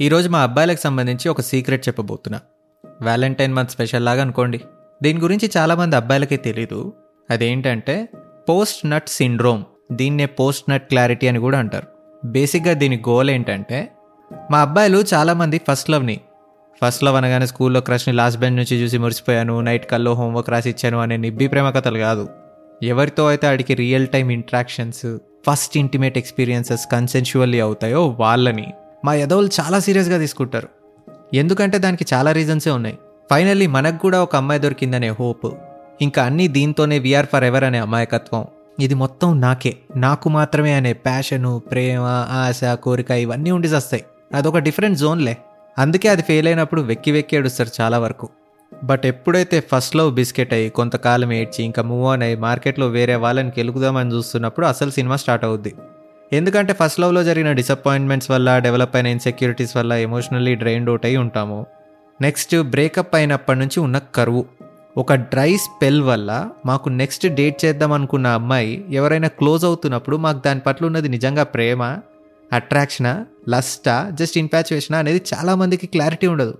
ఈరోజు మా అబ్బాయిలకు సంబంధించి ఒక సీక్రెట్ చెప్పబోతున్నా. వ్యాలంటైన్ మంత్ స్పెషల్ లాగా అనుకోండి. దీని గురించి చాలామంది అబ్బాయిలకి తెలీదు. అదేంటంటే పోస్ట్ నట్ సిండ్రోమ్ దీన్నే పోస్ట్ నట్ క్లారిటీ అని కూడా అంటారు. బేసిక్గా దీని గోల్ ఏంటంటే మా అబ్బాయిలు చాలామంది ఫస్ట్ లవ్ని. ఫస్ట్ లవ్ అనగానే స్కూల్లో క్రష్ని లాస్ట్ బెంచ్ నుంచి చూసి మురిసిపోయాను నైట్ కల్లో హోంవర్క్ రాసి ఇచ్చాను అనే నిబ్బి ప్రేమ కథలు కాదు. ఎవరితో అయితే ఆడికి real time interactions first intimate experiences consensually అవుతాయో వాళ్ళని. మా యదవులు చాలా సీరియస్గా తీసుకుంటారు. ఎందుకంటే దానికి చాలా రీజన్సే ఉన్నాయి. ఫైనల్లీ మనకు కూడా ఒక అమ్మాయి దొరికిందనే హోప్ ఇంకా అన్నీ దీంతోనే విఆర్ ఫర్ ఎవర్ అనే అమాయకత్వం. ఇది మొత్తం నాకే. నాకు మాత్రమే అనే ప్యాషను ప్రేమ ఆశ కోరిక ఇవన్నీ ఉండి వస్తాయి అదొక డిఫరెంట్ జోన్లే. అందుకే అది ఫెయిల్ అయినప్పుడు వెక్కి వెక్కి ఏడుస్తారు చాలా వరకు. బట్ ఎప్పుడైతే ఫస్ట్ లవ్ బిస్కెట్ అయ్యి కొంతకాలం ఏడ్చి ఇంకా మూవ్ ఆన్ అయ్యి మార్కెట్లో వేరే వాళ్ళని గెలుకుదామని చూస్తున్నప్పుడు అసలు సినిమా స్టార్ట్ అవుద్ది. ఎందుకంటే ఫస్ట్ లవ్లో జరిగిన డిసప్పాయింట్మెంట్స్ వల్ల డెవలప్ అయిన ఇన్సెక్యూరిటీస్ వల్ల ఎమోషనల్లీ డ్రైన్డ్ అవుట్ అయి ఉంటాము. నెక్స్ట్ బ్రేకప్ అయినప్పటి నుంచి ఉన్న కరువు. ఒక డ్రై స్పెల్ వల్ల మాకు నెక్స్ట్ డేట్ చేద్దాం అనుకున్న అమ్మాయి ఎవరైనా క్లోజ్ అవుతున్నప్పుడు మాకు దాని పట్ల ఉన్నది నిజంగా ప్రేమ అట్రాక్షనా లస్టా జస్ట్ ఇన్పాచువేషనా అనేది చాలామందికి క్లారిటీ ఉండదు.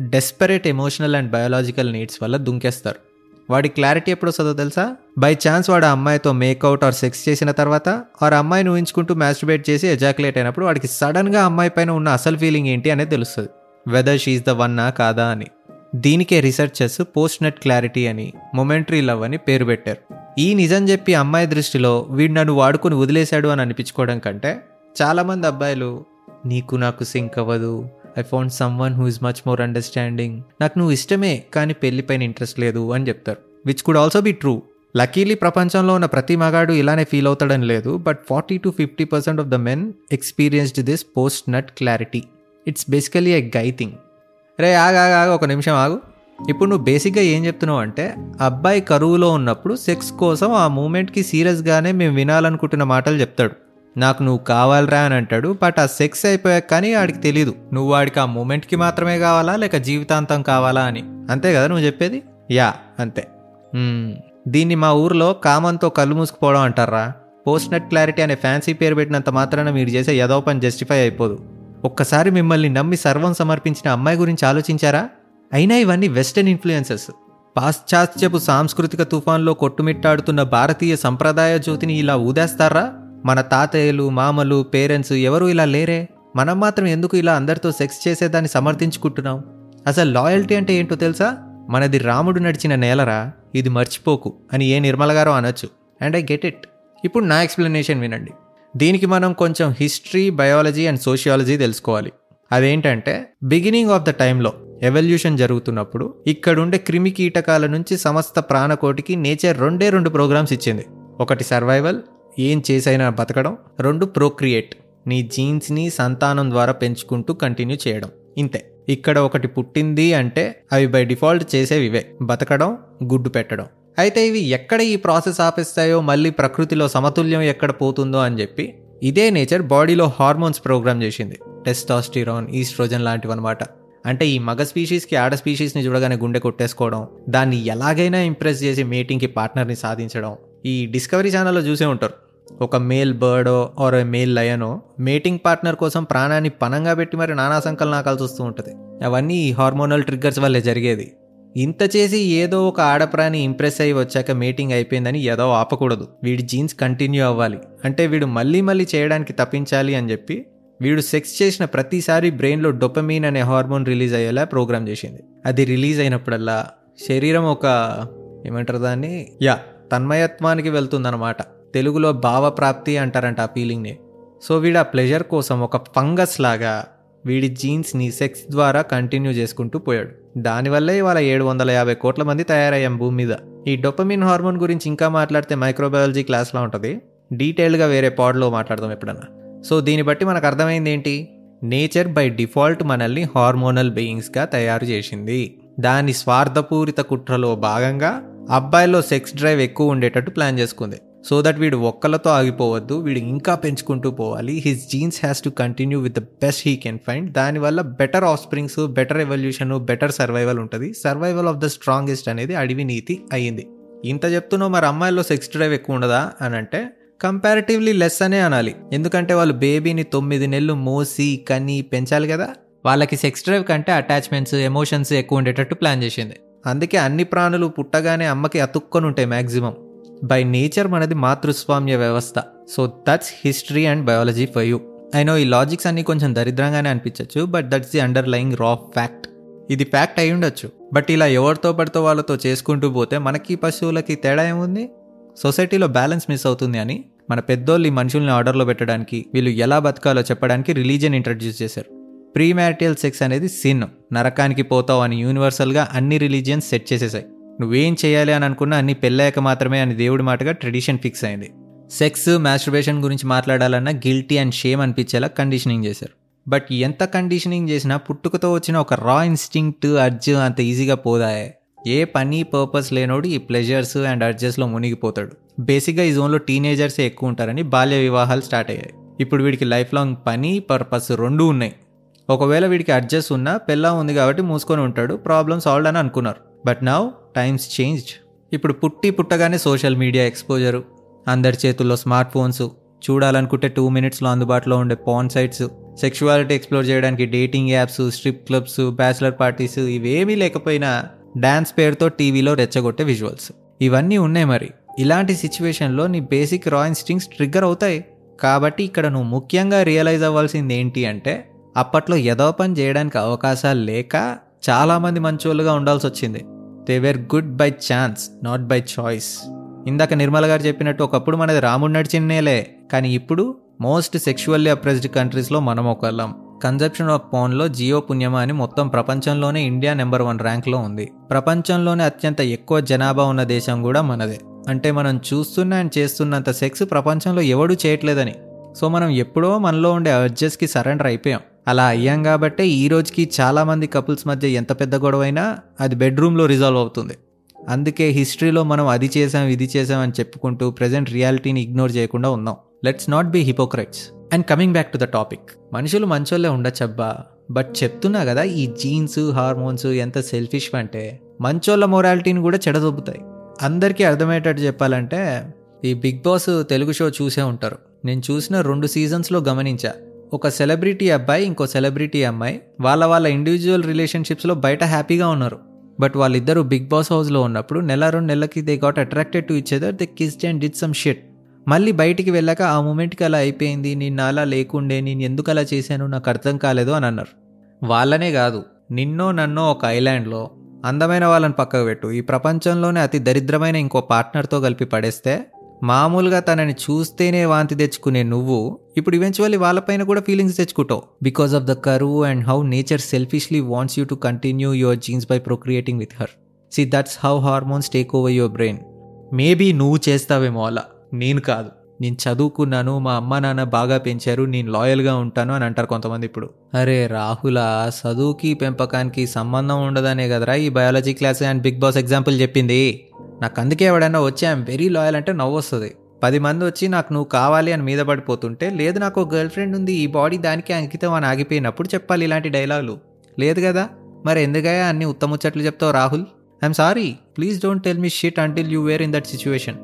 Desperate emotional and biological needs వల్ల దుంకేస్తారు. వాడి క్లారిటీ ఎప్పుడు వస్తుందో తెలుసా? బై ఛాన్స్ వాడు ఆ అమ్మాయితో మేకౌట్ ఆర్ సెక్స్ చేసిన తర్వాత వారు అమ్మాయిని ఊహించుకుంటూ మ్యాస్టిబేట్ చేసి ఎజాకులేట్ అయినప్పుడు వాడికి సడన్గా అమ్మాయి పైన ఉన్న అసలు ఫీలింగ్ ఏంటి అనేది తెలుస్తుంది. వెదర్ షీఈ్ ద వన్నా కాదా అని. దీనికే రీసెర్చర్స్ పోస్ట్ నెట్ క్లారిటీ అని మొమెంటరీ లవ్ అని పేరు పెట్టారు. ఈ నిజం చెప్పి అమ్మాయి దృష్టిలో వీడు నన్ను వాడుకొని వదిలేశాడు అని అనిపించుకోవడం కంటే చాలామంది అబ్బాయిలు నీకు నాకు సింక్ అవ్వదు I found someone who is much more understanding నాకు నువ్వు ఇష్టమే కానీ పెళ్ళిపైన ఇంట్రెస్ట్ లేదు అని చెప్తారు. Which could also be true luckily ప్రపంచంలో ఉన్న ప్రతి మగాడు ఇలానే ఫీల్ అవుతాడని లేదు but forty to fifty percent of the men experienced this post nut clarity it's basically a guy thing రే ఆగాగా ఒక నిమిషం ఆగు. ఇప్పుడు నువ్వు బేసిక్గా ఏం చెప్తున్నావు అంటే అబ్బాయి కరువులో ఉన్నప్పుడు సెక్స్ కోసం ఆ మూమెంట్కి సీరియస్గానే మేము వినాలనుకుంటున్న మాటలు చెప్తాడు. నాకు నువ్వు కావాలరా అని అంటాడు బట్ ఆ సెక్స్ అయిపోయాక కానీ ఆడికి తెలియదు నువ్వు వాడికి ఆ మూమెంట్కి మాత్రమే కావాలా లేక జీవితాంతం కావాలా అని? అంతే కదా నువ్వు చెప్పేది? యా అంతే. దీన్ని మా ఊర్లో కామంతో కళ్ళు మూసుకుపోవడం అంటారా? పోస్ట్ నెట్ క్లారిటీ అనే ఫ్యాన్సీ పేరు పెట్టినంత మాత్రాన మీరు చేసే యదో పని జస్టిఫై అయిపోదు. ఒక్కసారి మిమ్మల్ని నమ్మి సర్వం సమర్పించిన అమ్మాయి గురించి ఆలోచించారా? అయినా ఇవన్నీ వెస్టర్న్ ఇన్ఫ్లుయెన్సెస్. పాశ్చాత్యపు సాంస్కృతిక తుఫాన్లో కొట్టుమిట్టాడుతున్న భారతీయ సంప్రదాయ జ్యోతిని ఇలా ఊదేస్తారా? మన తాతయ్యలు మామలు పేరెంట్స్ ఎవరు ఇలా లేరే? మనం మాత్రం ఎందుకు ఇలా అందరితో సెక్స్ చేసేదాన్ని సమర్థించుకుంటున్నాం? అసలు లాయల్టీ అంటే ఏంటో తెలుసా? మనది రాముడు నడిచిన నేలరా? ఇది మర్చిపోకు అని ఏ నిర్మల గారో అనొచ్చు. And I get it. ఇప్పుడు నా ఎక్స్ప్లెనేషన్ వినండి. దీనికి మనం కొంచెం హిస్టరీ బయాలజీ అండ్ సోషియాలజీ తెలుసుకోవాలి. అదేంటంటే బిగినింగ్ ఆఫ్ ద టైంలో ఎవల్యూషన్ జరుగుతున్నప్పుడు ఇక్కడుండే క్రిమి కీటకాల నుంచి సమస్త ప్రాణకోటికి నేచర్ రెండే రెండు ప్రోగ్రామ్స్ ఇచ్చింది. ఒకటి సర్వైవల్ ఏం చేసైనా బతకడం. రెండు ప్రోక్రియేట్ నీ జీన్స్ని సంతానం ద్వారా పెంచుకుంటూ కంటిన్యూ చేయడం. ఇంతే. ఇక్కడ ఒకటి పుట్టింది అంటే అవి బై డిఫాల్ట్ చేసేవి ఇవే. బతకడం గుడ్డు పెట్టడం. అయితే ఇవి ఎక్కడ ఈ ప్రాసెస్ ఆపిస్తాయో మళ్ళీ ప్రకృతిలో సమతుల్యం ఎక్కడ పోతుందో అని చెప్పి ఇదే నేచర్ బాడీలో హార్మోన్స్ ప్రోగ్రామ్ చేసింది. టెస్టాస్టిరాన్ ఈస్ట్రోజన్ లాంటివి అనమాట అంటే ఈ మగ స్పీషీస్కి ఆడ స్పీషీస్ని చూడగానే గుండె కొట్టేసుకోవడం దాన్ని ఎలాగైనా ఇంప్రెస్ చేసి మీటింగ్కి పార్ట్నర్ని సాధించడం. ఈ డిస్కవరీ ఛానల్లో చూసే ఉంటారు. ఒక మేల్ బర్డో ఆర్ మేల్ లయనో మేటింగ్ పార్ట్నర్ కోసం ప్రాణాన్ని పనంగా పెట్టి మరి నానా సంకలనం నాకాల్సి వస్తూ ఉంటుంది. అవన్నీ ఈ హార్మోనల్ ట్రిగ్గర్స్ వల్లే జరిగేది. ఇంత చేసి ఏదో ఒక ఆడప్రాణి ఇంప్రెస్ అయ్యి వచ్చాక మీటింగ్ అయిపోయిందని ఏదో ఆపకూడదు. వీడి జీన్స్ కంటిన్యూ అవ్వాలి. అంటే వీడు మళ్ళీ మళ్ళీ చేయడానికి తప్పించాలి అని చెప్పి వీడు సెక్స్ చేసిన ప్రతిసారి బ్రెయిన్లో డొపమీన్ అనే హార్మోన్ రిలీజ్ అయ్యేలా ప్రోగ్రామ్ చేసింది. అది రిలీజ్ అయినప్పుడల్లా శరీరం ఒక ఏమంటారు దాన్ని? యా తన్మయత్వానికి వెళ్తుందన్నమాట. తెలుగులో భావప్రాప్తి అంటారంట ఆ ఫీలింగ్ని. సో వీడు ఆ ప్లెజర్ కోసం ఒక ఫంగస్ లాగా వీడి జీన్స్ని సెక్స్ ద్వారా కంటిన్యూ చేసుకుంటూ పోయాడు. దానివల్లే ఇవాళ ఏడు వందల యాభై కోట్ల మంది తయారయ్యాం భూమి మీద. ఈ డొపమిన్ హార్మోన్ గురించి ఇంకా మాట్లాడితే మైక్రోబయాలజీ క్లాస్లో ఉంటుంది. డీటెయిల్గా వేరే పాడ్లో మాట్లాడదాం ఎప్పుడన్నా. సో దీన్ని బట్టి మనకు అర్థమైంది ఏంటి? నేచర్ బై డిఫాల్ట్ మనల్ని హార్మోనల్ బీయింగ్స్గా తయారు చేసింది. దాని స్వార్థపూరిత కుట్రలో భాగంగా అబ్బాయిలో సెక్స్ డ్రైవ్ ఎక్కువ ఉండేటట్టు ప్లాన్ చేసుకుంది. సో దట్ వీడు ఒక్కలతో ఆగిపోవద్దు వీడు ఇంకా పెంచుకుంటూ పోవాలి. His genes has to continue with the best he can find దానివల్ల better offsprings better evolution better survival ఉంటుంది. సర్వైవల్ ఆఫ్ ద స్ట్రాంగెస్ట్ అనేది అడవి నీతి అయ్యింది. ఇంత చెప్తున్నావు మరి అమ్మాయిల్లో సెక్స్ డ్రైవ్ ఎక్కువ ఉండదా అని అంటే కంపారిటివ్లీ లెస్ అనే అనాలి. ఎందుకంటే వాళ్ళు బేబీని తొమ్మిది నెలలు మోసి కని పెంచాలి కదా. వాళ్ళకి సెక్స్ డ్రైవ్ కంటే అటాచ్మెంట్స్ ఎమోషన్స్ ఎక్కువ ఉండేటట్టు ప్లాన్ చేసింది. అందుకే అన్ని ప్రాణులు పుట్టగానే అమ్మకి అతుక్కొని ఉంటాయి మ్యాక్సిమం బై నేచర్ మనది మాతృస్వామ్య వ్యవస్థ. So that's history and biology for you. I know ఈ లాజిక్స్ అన్ని కొంచెం దరిద్రంగానే అనిపించవచ్చు but that's the underlying raw fact. ఇది ఫ్యాక్ట్ అయి ఉండొచ్చు. బట్ ఇలా ఎవరితో పడితో వాళ్ళతో చేసుకుంటూ పోతే మనకి పశువులకి తేడా ఏముంది? సొసైటీలో బ్యాలెన్స్ మిస్ అవుతుంది అని మన పెద్దోళ్ళు ఈ మనుషుల్ని ఆర్డర్లో పెట్టడానికి వీళ్ళు ఎలా బతకాలో చెప్పడానికి రిలీజియన్ ఇంట్రడ్యూస్ చేశారు. ప్రీ మ్యారిటల్ సెక్స్ అనేది సిన్ నరకానికి పోతావు అని యూనివర్సల్గా అన్ని రిలీజియన్స్ సెట్ చేసేసాయి. నువ్వేం చేయాలి అని అనుకున్నా అన్ని పెళ్ళాక మాత్రమే అని దేవుడి మాటగా ట్రెడిషన్ ఫిక్స్ అయింది. సెక్స్ మాస్టర్బేషన్ గురించి మాట్లాడాలన్నా గిల్టీ అండ్ షేమ్ అనిపించేలా కండిషనింగ్ చేశారు. బట్ ఎంత కండిషనింగ్ చేసినా పుట్టుకతో వచ్చిన ఒక రా ఇన్స్టింక్ట్ అర్జ్ అంత ఈజీగా పోదాయే. ఏ పని పర్పస్ లేనోడు ఈ ప్లెజర్స్ అండ్ అర్జెస్లో మునిగిపోతాడు. బేసిక్గా ఈ జోన్లో టీనేజర్సే ఎక్కువ ఉంటారని బాల్య వివాహాలు స్టార్ట్ అయ్యాయి. ఇప్పుడు వీడికి లైఫ్ లాంగ్ పని పర్పస్ రెండూ ఉన్నాయి. ఒకవేళ వీడికి అడ్జస్ట్ ఉన్నా పెళ్ళా ఉంది కాబట్టి మూసుకొని ఉంటాడు ప్రాబ్లమ్ సాల్వ్ అని అనుకున్నారు. బట్ నౌ టైమ్స్ చేంజ్డ్ ఇప్పుడు పుట్టి పుట్టగానే సోషల్ మీడియా ఎక్స్పోజరు అందరి చేతుల్లో స్మార్ట్ ఫోన్స్ చూడాలనుకుంటే టూ మినిట్స్లో అందుబాటులో ఉండే పాన్ సైట్స్ సెక్షువాలిటీ ఎక్స్ప్లోర్ చేయడానికి dating apps strip clubs bachelor parties ఇవేమీ లేకపోయినా డ్యాన్స్ పేరుతో టీవీలో రెచ్చగొట్టే విజువల్స్ ఇవన్నీ ఉన్నాయి మరి. ఇలాంటి సిచ్యువేషన్లో నీ బేసిక్ రా ఇన్స్టింగ్స్ ట్రిగ్గర్ అవుతాయి. కాబట్టి ఇక్కడ నువ్వు ముఖ్యంగా రియలైజ్ అవ్వాల్సింది ఏంటి అంటే అప్పట్లో ఏదో పని చేయడానికి అవకాశాలు లేక చాలామంది మంచోళ్ళుగా ఉండాల్సి వచ్చింది. They were good by chance not by choice ఇందాక నిర్మల గారు చెప్పినట్టు ఒకప్పుడు మనది రాముడు నడిచిన్నేలే కానీ ఇప్పుడు మోస్ట్ సెక్షువల్లీ అప్రెస్డ్ కంట్రీస్లో మనం ఒకళ్ళం. కన్జప్షన్ ఆఫ్ పోన్లో జియో పుణ్యమా అని మొత్తం ప్రపంచంలోనే ఇండియా నెంబర్ వన్ ర్యాంక్లో ఉంది. ప్రపంచంలోనే అత్యంత ఎక్కువ జనాభా ఉన్న దేశం కూడా మనదే. అంటే మనం చూస్తున్న అండ్ చేస్తున్నంత సెక్స్ ప్రపంచంలో ఎవడూ చేయట్లేదని. సో మనం ఎప్పుడో మనలో ఉండే అర్జెస్కి సరెండర్ అయిపోయాం. అలా అయ్యాం కాబట్టే ఈ రోజుకి చాలామంది కపుల్స్ మధ్య ఎంత పెద్ద గొడవైనా అది బెడ్రూమ్లో రిజాల్వ్ అవుతుంది. అందుకే హిస్టరీలో మనం అది చేసాం ఇది చేసాం అని చెప్పుకుంటూ ప్రజెంట్ రియాలిటీని ఇగ్నోర్ చేయకుండా ఉన్నాం. Let's not be hypocrites. And coming back to the topic. మనుషులు మంచోళ్ళే ఉండొచ్చబ్బా. బట్ చెప్తున్నా కదా ఈ జీన్స్ హార్మోన్స్ ఎంత సెల్ఫిష్ అంటే మంచోళ్ళ మొరాలిటీని కూడా చెడదొబ్బుతాయి. అందరికీ అర్థమయ్యేటట్టు చెప్పాలంటే ఈ బిగ్ బాస్ తెలుగు షో చూసే ఉంటారు. నేను చూసిన రెండు సీజన్స్లో గమనించా. ఒక సెలబ్రిటీ అబ్బాయి ఇంకో సెలబ్రిటీ అమ్మాయి వాళ్ళ వాళ్ళ ఇండివిజువల్ రిలేషన్షిప్స్లో బయట హ్యాపీగా ఉన్నారు. బట్ వాళ్ళిద్దరూ బిగ్ బాస్ హౌస్లో ఉన్నప్పుడు నెల రెండు నెలలకి they got attracted to each other they kissed and did some shit మళ్ళీ బయటికి వెళ్ళాక ఆ మూమెంట్కి అలా అయిపోయింది నేను అలా లేకుండే నేను ఎందుకు అలా చేశాను నాకు అర్థం కాలేదు అని అన్నారు. వాళ్ళనే కాదు నిన్నో నన్నో ఒక ఐలాండ్లో అందమైన వాళ్ళని పక్కకు పెట్టు ఈ ప్రపంచంలోనే అతి దరిద్రమైన ఇంకో పార్ట్నర్తో కలిపి పడేస్తే మామూలుగా తనని చూస్తేనే వాంతి తెచ్చుకునే నువ్వు ఇప్పుడు ఈవెన్చువల్లీ వాళ్ళపైన కూడా ఫీలింగ్స్ తెచ్చుకుంటావు. బికాస్ ఆఫ్ ద కరువు and how nature selfishly wants you to continue your genes by procreating with her see that's how hormones take over your brain maybe నువ్వు చేస్తావేమో అలా. నేను కాదు. నేను చదువుకున్నాను మా అమ్మ నాన్న బాగా పెంచారు నేను లాయల్గా ఉంటాను అని అంటారు కొంతమంది ఇప్పుడు. అరే రాహుల చదువుకి పెంపకానికి సంబంధం ఉండదనే కదరా ఈ biology class and Bigg Boss example చెప్పింది. నాకు అందుకే ఎవడన్నా వచ్చి ఐఎమ్ వెరీ లాయల్ అంటే నవ్వు వస్తుంది పది మంది వచ్చి నాకు నువ్వు కావాలి అని మీద పడిపోతుంటే లేదు నాకు గర్ల్ ఫ్రెండ్ ఉంది ఈ బాడీ దానికి అంకితం అని ఆగిపోయినప్పుడు చెప్పాలి ఇలాంటి డైలాగులు. లేదు కదా? మరి ఎందుకయ్యా అన్ని ఉత్తముచ్చట్లు చెప్తావు Rahul? I'm sorry please don't tell me shit until you were in that situation.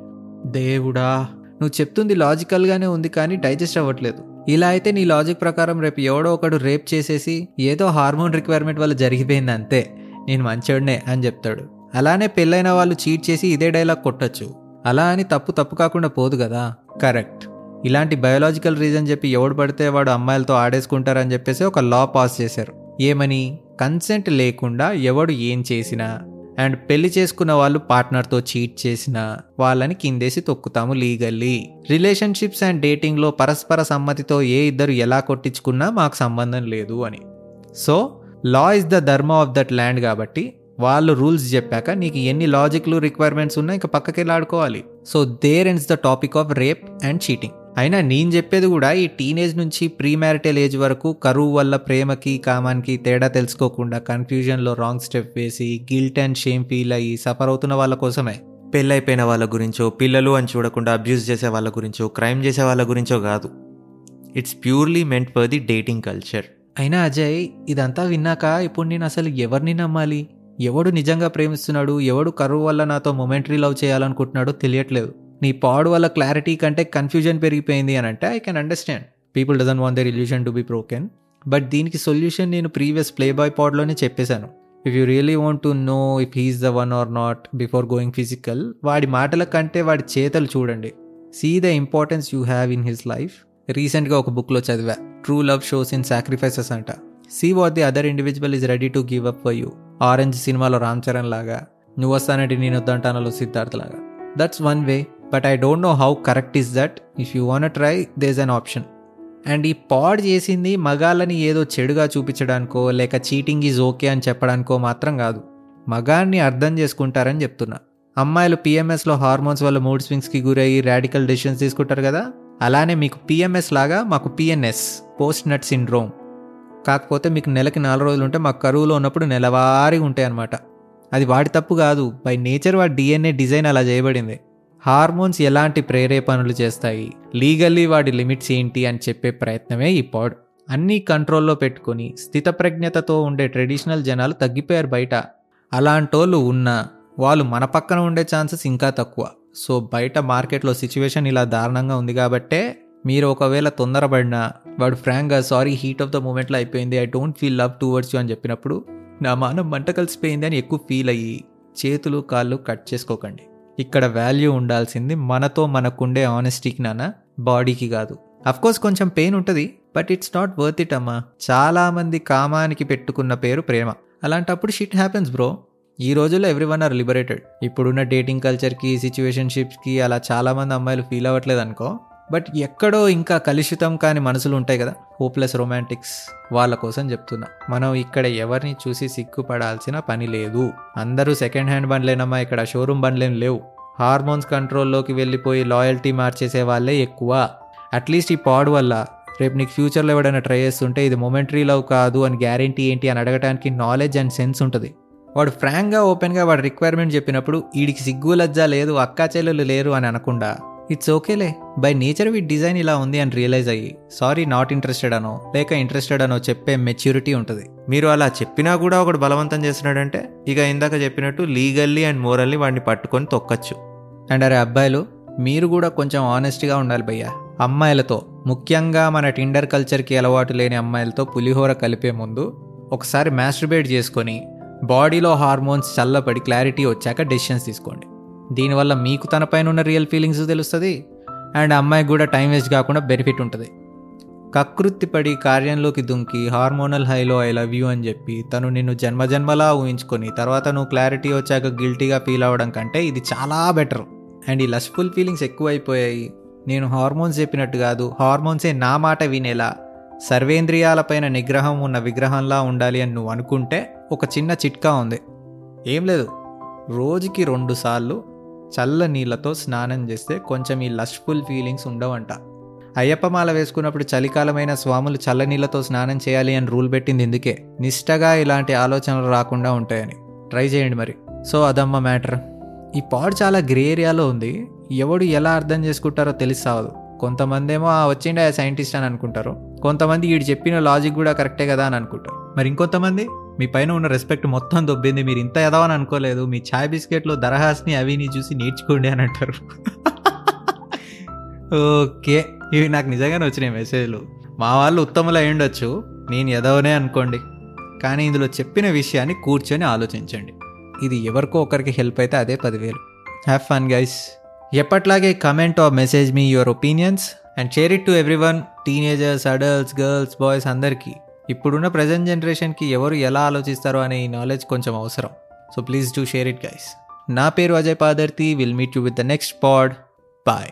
దేవుడా నువ్వు చెప్తుంది లాజికల్గానే ఉంది కానీ డైజెస్ట్ అవ్వట్లేదు. ఇలా అయితే నీ లాజిక్ ప్రకారం రేపు ఎవడో ఒకడు రేప్ చేసేసి ఏదో హార్మోన్ రిక్వైర్మెంట్ వల్ల జరిగిపోయింది అంతే. నేను మంచోడినే అని చెప్తాడు. అలానే పెళ్ళైన వాళ్ళు చీట్ చేసి ఇదే డైలాగ్ కొట్టచ్చు. అలా అని తప్పు తప్పు కాకుండా పోదు కదా. కరెక్ట్. ఇలాంటి బయోలాజికల్ రీజన్ చెప్పి ఎవడు పడితే వాడు అమ్మాయిలతో ఆడేసుకుంటారని చెప్పేసి ఒక లా పాస్ చేశారు. ఏమని? కన్సెంట్ లేకుండా ఎవడు ఏం చేసినా అండ్ పెళ్ళి చేసుకున్న వాళ్ళు పార్ట్నర్తో చీట్ చేసిన వాళ్ళని కిందేసి తొక్కుతాము లీగల్లీ. రిలేషన్షిప్స్ అండ్ డేటింగ్లో పరస్పర సమ్మతితో ఏ ఇద్దరు ఎలా కొట్టించుకున్నా మాకు సంబంధం లేదు అని. So law is the dharma of that land కాబట్టి వాళ్ళు రూల్స్ చెప్పాక నీకు ఎన్ని లాజిక్లు రిక్వైర్మెంట్స్ ఉన్నా ఇంకా పక్కకి ఆడుకోవాలి. So there ends the topic of rape and cheating. అయినా నేను చెప్పేది కూడా ఈ టీనేజ్ నుంచి ప్రీ మ్యారిటల్ ఏజ్ వరకు కరువు వల్ల ప్రేమకి కామానికి తేడా తెలుసుకోకుండా కన్ఫ్యూజన్లో రాంగ్ స్టెప్ వేసి గిల్ట్ అండ్ షేమ్ ఫీల్ అయ్యి సఫర్ అవుతున్న వాళ్ళ కోసమే. పెళ్ళైపోయిన వాళ్ళ గురించో పిల్లలు అని చూడకుండా అబ్యూస్ చేసే వాళ్ళ గురించో క్రైమ్ చేసే వాళ్ళ గురించో కాదు. It's purely meant for the dating culture అయినా అజయ్ ఇదంతా విన్నాక ఇప్పుడు నేను అసలు ఎవరిని నమ్మాలి? ఎవడు నిజంగా ప్రేమిస్తున్నాడు? ఎవడు కరువు వల్ల నాతో మొమెంటరీ లవ్ చేయాలనుకుంటున్నాడో తెలియట్లేదు. నీ పాడు వల్ల క్లారిటీ కంటే కన్ఫ్యూజన్ పెరిగిపోయింది అని అంటే I can understand people doesn't want their illusion to be broken but దీనికి సొల్యూషన్ నేను ప్రీవియస్ ప్లే బాయ్ పాడ్లోనే చెప్పేశాను if you really want to know if he's the one or not before going physical వాడి మాటల కంటే వాడి చేతలు చూడండి. See the importance you have in his life రీసెంట్గా ఒక బుక్లో చదివా. True love shows in sacrifices అంట. See what the other individual is ready to give up for you Orange సినిమాలో రామ్ చరణ్ లాగా నువ్వు వస్తానంటే నేను వద్దంటానలో సిద్ధార్థ్ లాగా. That's one way but I don't know how correct is that. If you want try this an option. And ఈ pod చేసింది మగాళ్ళని ఏదో చెడుగా చూపించడానికో లేక చీటింగ్ ఈజ్ ఓకే అని చెప్పడానికో మాత్రం కాదు. మగాన్ని అర్థం చేసుకుంటారని చెప్తున్నా. అమ్మాయిలు పిఎంఎస్లో హార్మోన్స్ వల్ల మూడ్ స్వింగ్స్కి గురయ్యి రాడికల్ డెసిషన్స్ తీసుకుంటారు కదా? అలానే మీకు పిఎంఎస్ లాగా మాకు పిఎన్ఎస్ పోస్ట్ నట్ సిండ్రోమ్. కాకపోతే మీకు నెలకి నాలుగు రోజులు ఉంటే మాకు కరువులో ఉన్నప్పుడు నెలవారీ ఉంటాయి అనమాట అది వాడి తప్పు కాదు. బై నేచర్ వాడి డిఎన్ఏ డిజైన్ అలా చేయబడింది. హార్మోన్స్ ఎలాంటి ప్రేరేపణలు చేస్తాయి? లీగల్లీ వాడి లిమిట్స్ ఏంటి అని చెప్పే ప్రయత్నమే ఈ పాడ్. అన్నీ కంట్రోల్లో పెట్టుకొని స్థితప్రజ్ఞతతో ఉండే ట్రెడిషనల్ జనాలు తగ్గిపోయారు బయట. అలాంటోళ్ళు ఉన్నా వాళ్ళు మన పక్కన ఉండే ఛాన్సెస్ ఇంకా తక్కువ. సో బయట మార్కెట్లో సిచ్యువేషన్ ఇలా దారుణంగా ఉంది కాబట్టే మీరు ఒకవేళ తొందరపడినా వాడు ఫ్రాంక్గా సారీ హీట్ ఆఫ్ ద మూమెంట్లో అయిపోయింది I don't feel love towards you అని చెప్పినప్పుడు నా మానం మంట కలిసిపోయింది అని ఎక్కువ ఫీల్ అయ్యి చేతులు కాళ్ళు కట్ చేసుకోకండి. ఇక్కడ వాల్యూ ఉండాల్సింది మనతో మనకుండే ఆనెస్టీకి నాన్న బాడీకి కాదు. అఫ్కోర్స్ కొంచెం పెయిన్ ఉంటుంది but it's not worth it అమ్మా. చాలామంది కామానికి పెట్టుకున్న పేరు ప్రేమ. అలాంటప్పుడు షిట్ హ్యాపెన్స్ బ్రో ఈ రోజుల్లో ఎవ్రీ వన్ ఆర్ లిబరేటెడ్ ఇప్పుడున్న డేటింగ్ కల్చర్కి సిచ్యువేషన్షిప్స్కి అలా చాలామంది అమ్మాయిలు ఫీల్ అవ్వట్లేదు అనుకో. బట్ ఎక్కడో ఇంకా కలుషితం కాని మనసులు ఉంటాయి కదా. హోప్లెస్ రొమాంటిక్స్ వాళ్ళ కోసం చెప్తున్నా. మనం ఇక్కడ ఎవరిని చూసి సిగ్గుపడాల్సిన పని లేదు. అందరూ సెకండ్ హ్యాండ్ బండ్లేనమ్మా ఇక్కడ షోరూమ్ బండ్లేం లేవు. హార్మోన్స్ కంట్రోల్లోకి వెళ్ళిపోయి లాయల్టీ మార్చేసే వాళ్ళే ఎక్కువ. అట్లీస్ట్ ఈ పాడ్ వల్ల. రేపు నీకు ఫ్యూచర్లో ఎవడైనా ట్రై చేస్తుంటే ఇది మొమెంటరీ లవ్ కాదు అని గ్యారంటీ ఏంటి అని అడగడానికి నాలెడ్జ్ అండ్ సెన్స్ ఉంటుంది. వాడు ఫ్రాంక్గా ఓపెన్గా వాడు రిక్వైర్మెంట్ చెప్పినప్పుడు వీడికి సిగ్గు లజ్జ లేదు అక్కా చెల్లెలు లేరు అని అనకుండా ఇట్స్ ఓకేలే బై నేచర్ వీ డిజైన్ ఇలా ఉంది అని రియలైజ్ అయ్యి సారీ నాట్ ఇంట్రెస్టెడ్ అనో లేక ఇంట్రెస్టెడ్ అనో చెప్పే మెచ్యూరిటీ ఉంటుంది. మీరు అలా చెప్పినా కూడా ఒకడు బలవంతం చేస్తున్నాడంటే ఇక ఇందాక చెప్పినట్టు లీగల్లీ అండ్ మోరల్లీ వాడిని పట్టుకొని తొక్కచ్చు. అండ్ అరే అబ్బాయిలు మీరు కూడా కొంచెం ఆనెస్ట్గా ఉండాలి భయ్యా. అమ్మాయిలతో ముఖ్యంగా మన టిండర్ కల్చర్కి అలవాటు లేని అమ్మాయిలతో పులిహోర కలిపే ముందు ఒకసారి మాస్టర్బేట్ చేసుకొని బాడీలో హార్మోన్స్ చల్లపడి క్లారిటీ వచ్చాక డెసిషన్స్ తీసుకోండి. దీనివల్ల మీకు తనపైన ఉన్న రియల్ ఫీలింగ్స్ తెలుస్తుంది అండ్ అమ్మాయికి కూడా టైం వేస్ట్ కాకుండా బెనిఫిట్ ఉంటుంది. కకృత్తిపడి కార్యంలోకి దుంకి హార్మోనల్ హైలో ఐ లవ్ యూ అని చెప్పి తను నిన్ను జన్మజన్మలా ఊహించుకొని తర్వాత నువ్వు క్లారిటీ వచ్చాక గిల్టీగా ఫీల్ అవ్వడం కంటే ఇది చాలా బెటర్. అండ్ ఈ లస్ఫుల్ ఫీలింగ్స్ ఎక్కువైపోయాయి. నేను హార్మోన్స్ చెప్పినట్టు కాదు హార్మోన్సే నా మాట వినేలా సర్వేంద్రియాలపైన నిగ్రహం ఉన్న విగ్రహంలా ఉండాలి అని నువ్వు అనుకుంటే ఒక చిన్న చిట్కా ఉంది. ఏం లేదు రోజుకి రెండుసార్లు చల్ల నీళ్ళతో స్నానం చేస్తే కొంచెం ఈ లష్ఫుల్ ఫీలింగ్స్ ఉండవంట. అయ్యప్పమాల వేసుకున్నప్పుడు చలికాలమైన స్వాములు చల్ల నీళ్ళతో స్నానం చేయాలి అని రూల్ పెట్టింది ఎందుకే నిష్టగా ఇలాంటి ఆలోచనలు రాకుండా ఉంటాయని. ట్రై చేయండి మరి. సో అదమ్మ మ్యాటర్. ఈ పాడ్ చాలా గ్రే ఏరియాలో ఉంది. ఎవడు ఎలా అర్థం చేసుకుంటారో తెలిసావదు కొంతమంది ఏమో వచ్చిండే సైంటిస్ట్ అని అనుకుంటారు. కొంతమంది వీడు చెప్పిన లాజిక్ కూడా కరెక్టే కదా అని అనుకుంటారు. మరి ఇంకొంతమంది మీ పైన ఉన్న రెస్పెక్ట్ మొత్తం దొబ్బింది. మీరు ఇంత ఎదవని అనుకోలేదు. మీ ఛాయ్ బిస్కెట్లో దరహాస్ని అవిని చూసి నేర్చుకోండి అని అంటారు. ఓకే. ఇవి నాకు నిజంగానే వచ్చినాయి మెసేజ్లు. మా వాళ్ళు ఉత్తములు అయి ఉండొచ్చు. నేను ఎదవనే అనుకోండి. కానీ ఇందులో చెప్పిన విషయాన్ని కూర్చొని ఆలోచించండి. ఇది ఎవరికో ఒకరికి హెల్ప్ అయితే అదే పదివేలు. హ్యావ్ ఫన్ గైస్ ఎప్పట్లాగే comment or message me your opinions and share it to everyone teenagers adults girls boys అందరికీ. ఇప్పుడున్న ప్రజెంట్ జనరేషన్కి ఎవరు ఎలా ఆలోచిస్తారో అనే ఈ నాలెడ్జ్ కొంచెం అవసరం. So please do share it guys నా పేరు Ajay Padarthi. Will meet you with the next pod bye